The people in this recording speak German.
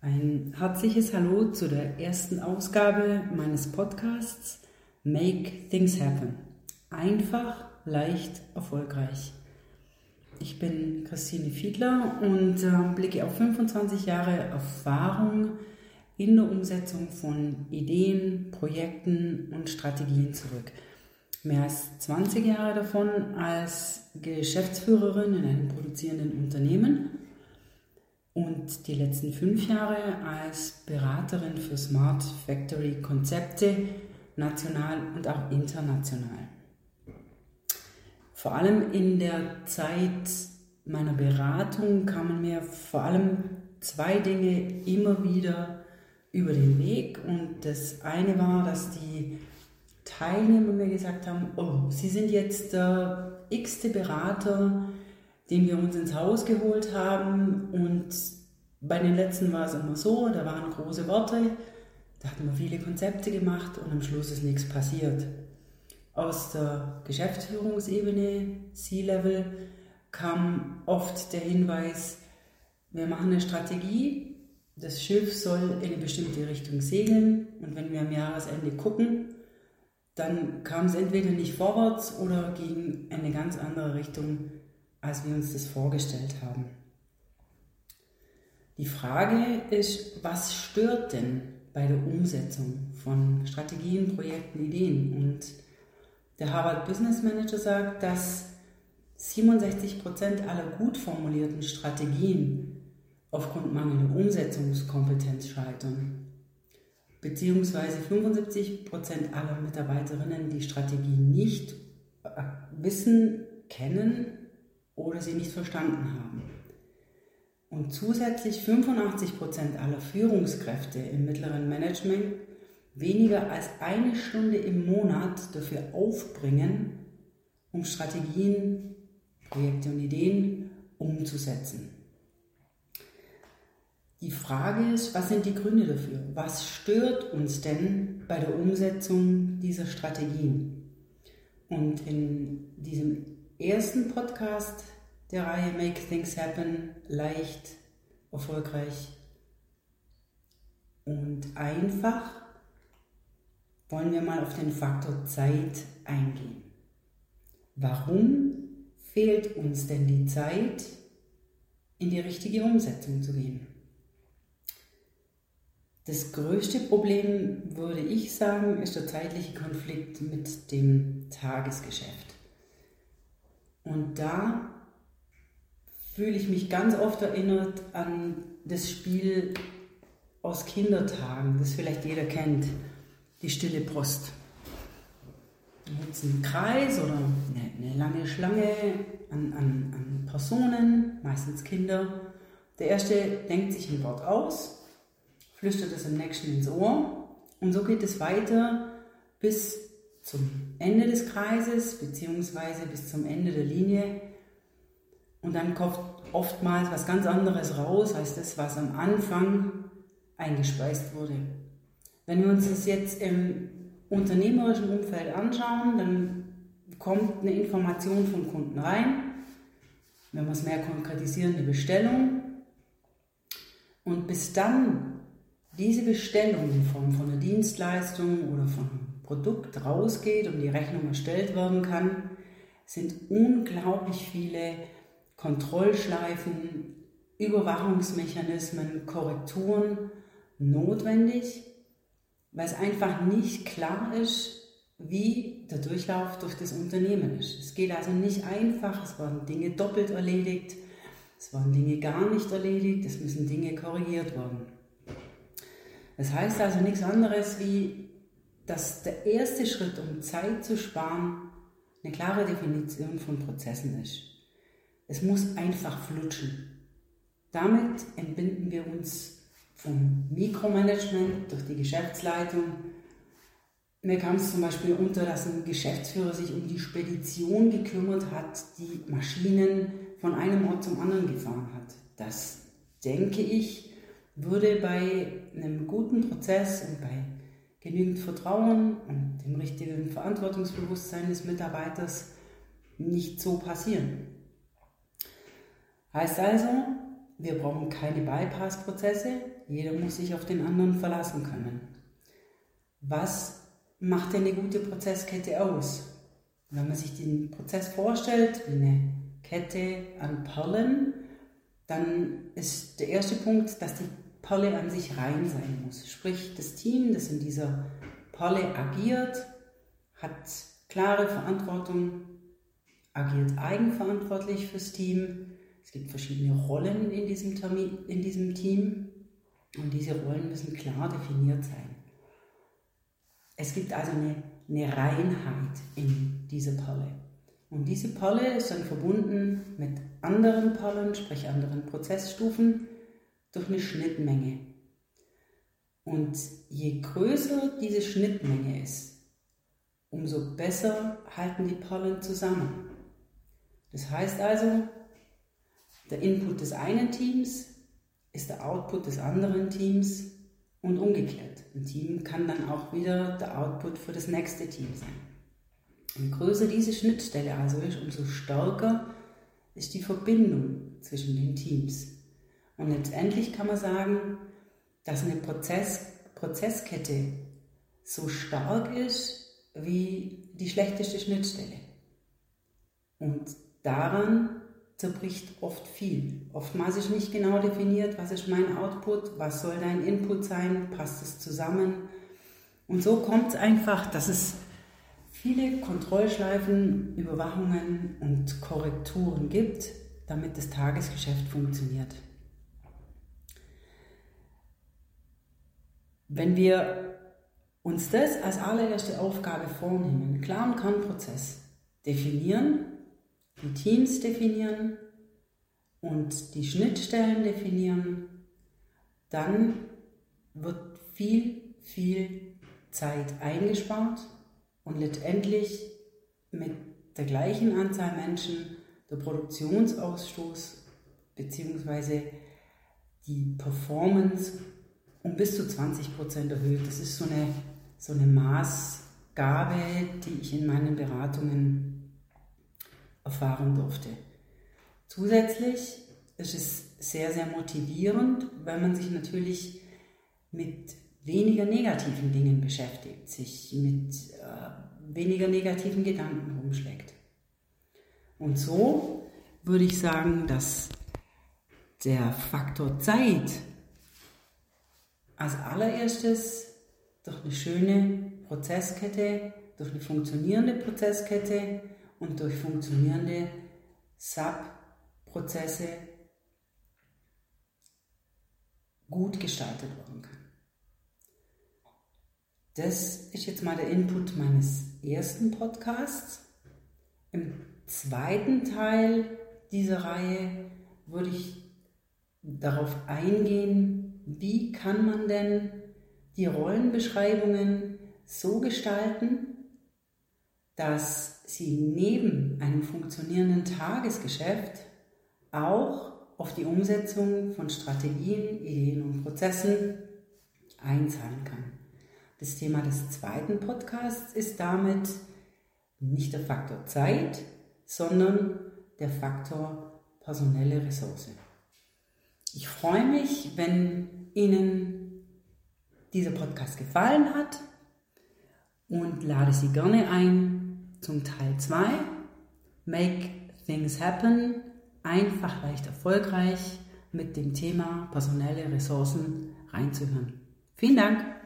Ein herzliches Hallo zu der ersten Ausgabe meines Podcasts Make Things Happen. Einfach, leicht, erfolgreich. Ich bin Christine Fiedler und äh, blicke auf 25 Jahre Erfahrung in der Umsetzung von Ideen, Projekten und Strategien zurück. Mehr als 20 Jahre davon als Geschäftsführerin in einem produzierenden Unternehmen und die letzten fünf Jahre als Beraterin für Smart Factory Konzepte national und auch international. Vor allem in der Zeit meiner Beratung kamen mir vor allem zwei Dinge immer wieder über den Weg und das eine war, dass die Teilnehmer mir gesagt haben, oh, Sie sind jetzt der x-te Berater, den wir uns ins Haus geholt haben. Und bei den letzten war es immer so, da waren große Worte, da hatten wir viele Konzepte gemacht und am Schluss ist nichts passiert. Aus der Geschäftsführungsebene, C-Level, kam oft der Hinweis, wir machen eine Strategie, das Schiff soll in eine bestimmte Richtung segeln und wenn wir am Jahresende gucken, dann kam es entweder nicht vorwärts oder ging in eine ganz andere Richtung, als wir uns das vorgestellt haben. Die Frage ist, was stört denn bei der Umsetzung von Strategien, Projekten, Ideen? Und der Harvard Business Manager sagt, dass 67 Prozent aller gut formulierten Strategien aufgrund mangelnder Umsetzungskompetenz scheitern beziehungsweise 75 Prozent aller Mitarbeiterinnen die Strategie nicht wissen, kennen oder sie nicht verstanden haben. Und zusätzlich 85 Prozent aller Führungskräfte im mittleren Management weniger als eine Stunde im Monat dafür aufbringen, um Strategien, Projekte und Ideen umzusetzen. Die Frage ist, was sind die Gründe dafür? Was stört uns denn bei der Umsetzung dieser Strategien? Und in diesem ersten Podcast der Reihe Make Things Happen leicht, erfolgreich und einfach wollen wir mal auf den Faktor Zeit eingehen. Warum fehlt uns denn die Zeit, in die richtige Umsetzung zu gehen? Das größte Problem, würde ich sagen, ist der zeitliche Konflikt mit dem Tagesgeschäft. Und da fühle ich mich ganz oft erinnert an das Spiel aus Kindertagen, das vielleicht jeder kennt, die stille Post. Da gibt es einen Kreis oder eine, eine lange Schlange an, an, an Personen, meistens Kinder. Der erste denkt sich ein Wort aus flüstert es im nächsten ins Ohr und so geht es weiter bis zum Ende des Kreises beziehungsweise bis zum Ende der Linie und dann kommt oftmals was ganz anderes raus als das, was am Anfang eingespeist wurde. Wenn wir uns das jetzt im unternehmerischen Umfeld anschauen, dann kommt eine Information vom Kunden rein. Wenn wir es mehr konkretisieren, eine Bestellung. Und bis dann diese Bestellung in Form von einer Dienstleistung oder von Produkt rausgeht und die Rechnung erstellt werden kann, sind unglaublich viele Kontrollschleifen, Überwachungsmechanismen, Korrekturen notwendig, weil es einfach nicht klar ist, wie der Durchlauf durch das Unternehmen ist. Es geht also nicht einfach, es werden Dinge doppelt erledigt, es werden Dinge gar nicht erledigt, es müssen Dinge korrigiert werden. Das heißt also nichts anderes wie, dass der erste Schritt, um Zeit zu sparen, eine klare Definition von Prozessen ist. Es muss einfach flutschen. Damit entbinden wir uns vom Mikromanagement durch die Geschäftsleitung. Mir kam es zum Beispiel unter, dass ein Geschäftsführer sich um die Spedition gekümmert hat, die Maschinen von einem Ort zum anderen gefahren hat. Das, denke ich, würde bei einem guten Prozess und bei genügend Vertrauen und dem richtigen Verantwortungsbewusstsein des Mitarbeiters nicht so passieren. Heißt also, wir brauchen keine Bypass-Prozesse. Jeder muss sich auf den anderen verlassen können. Was macht denn eine gute Prozesskette aus? Wenn man sich den Prozess vorstellt, wie eine Kette an Perlen, dann ist der erste Punkt, dass die Perle an sich rein sein muss. Sprich, das Team, das in dieser Perle agiert, hat klare Verantwortung, agiert eigenverantwortlich fürs Team. Es gibt verschiedene Rollen in diesem, Termin, in diesem Team und diese Rollen müssen klar definiert sein. Es gibt also eine, eine Reinheit in dieser Perle. Und diese Perle ist dann verbunden mit anderen Perlen, sprich anderen Prozessstufen, durch eine Schnittmenge. Und je größer diese Schnittmenge ist, umso besser halten die Perlen zusammen. Das heißt also, der Input des einen Teams ist der Output des anderen Teams und umgekehrt. Ein Team kann dann auch wieder der Output für das nächste Team sein. Je größer diese Schnittstelle also ist, umso stärker ist die Verbindung zwischen den Teams. Und letztendlich kann man sagen, dass eine Prozess, Prozesskette so stark ist wie die schlechteste Schnittstelle. Und daran zerbricht oft viel. Oftmals ist nicht genau definiert, was ist mein Output, was soll dein Input sein, passt es zusammen. Und so kommt es einfach, dass es viele Kontrollschleifen, Überwachungen und Korrekturen gibt, damit das Tagesgeschäft funktioniert. Wenn wir uns das als allererste Aufgabe vornehmen, einen klaren Kernprozess definieren, die Teams definieren und die Schnittstellen definieren, dann wird viel, viel Zeit eingespart und letztendlich mit der gleichen Anzahl Menschen der Produktionsausstoß bzw. die Performance um bis zu 20 Prozent erhöht. Das ist so eine, so eine Maßgabe, die ich in meinen Beratungen erfahren durfte. Zusätzlich ist es sehr, sehr motivierend, weil man sich natürlich mit weniger negativen Dingen beschäftigt, sich mit äh, weniger negativen Gedanken rumschlägt. Und so würde ich sagen, dass der Faktor Zeit als allererstes durch eine schöne Prozesskette, durch eine funktionierende Prozesskette und durch funktionierende Sub-Prozesse gut gestaltet werden kann. Das ist jetzt mal der Input meines ersten Podcasts. Im zweiten Teil dieser Reihe würde ich darauf eingehen, wie kann man denn die Rollenbeschreibungen so gestalten, dass sie neben einem funktionierenden Tagesgeschäft auch auf die Umsetzung von Strategien, Ideen und Prozessen einzahlen kann. Das Thema des zweiten Podcasts ist damit nicht der Faktor Zeit, sondern der Faktor personelle Ressource. Ich freue mich, wenn Ihnen dieser Podcast gefallen hat und lade Sie gerne ein, zum Teil 2. Make Things Happen. Einfach, leicht, erfolgreich mit dem Thema personelle Ressourcen reinzuhören. Vielen Dank.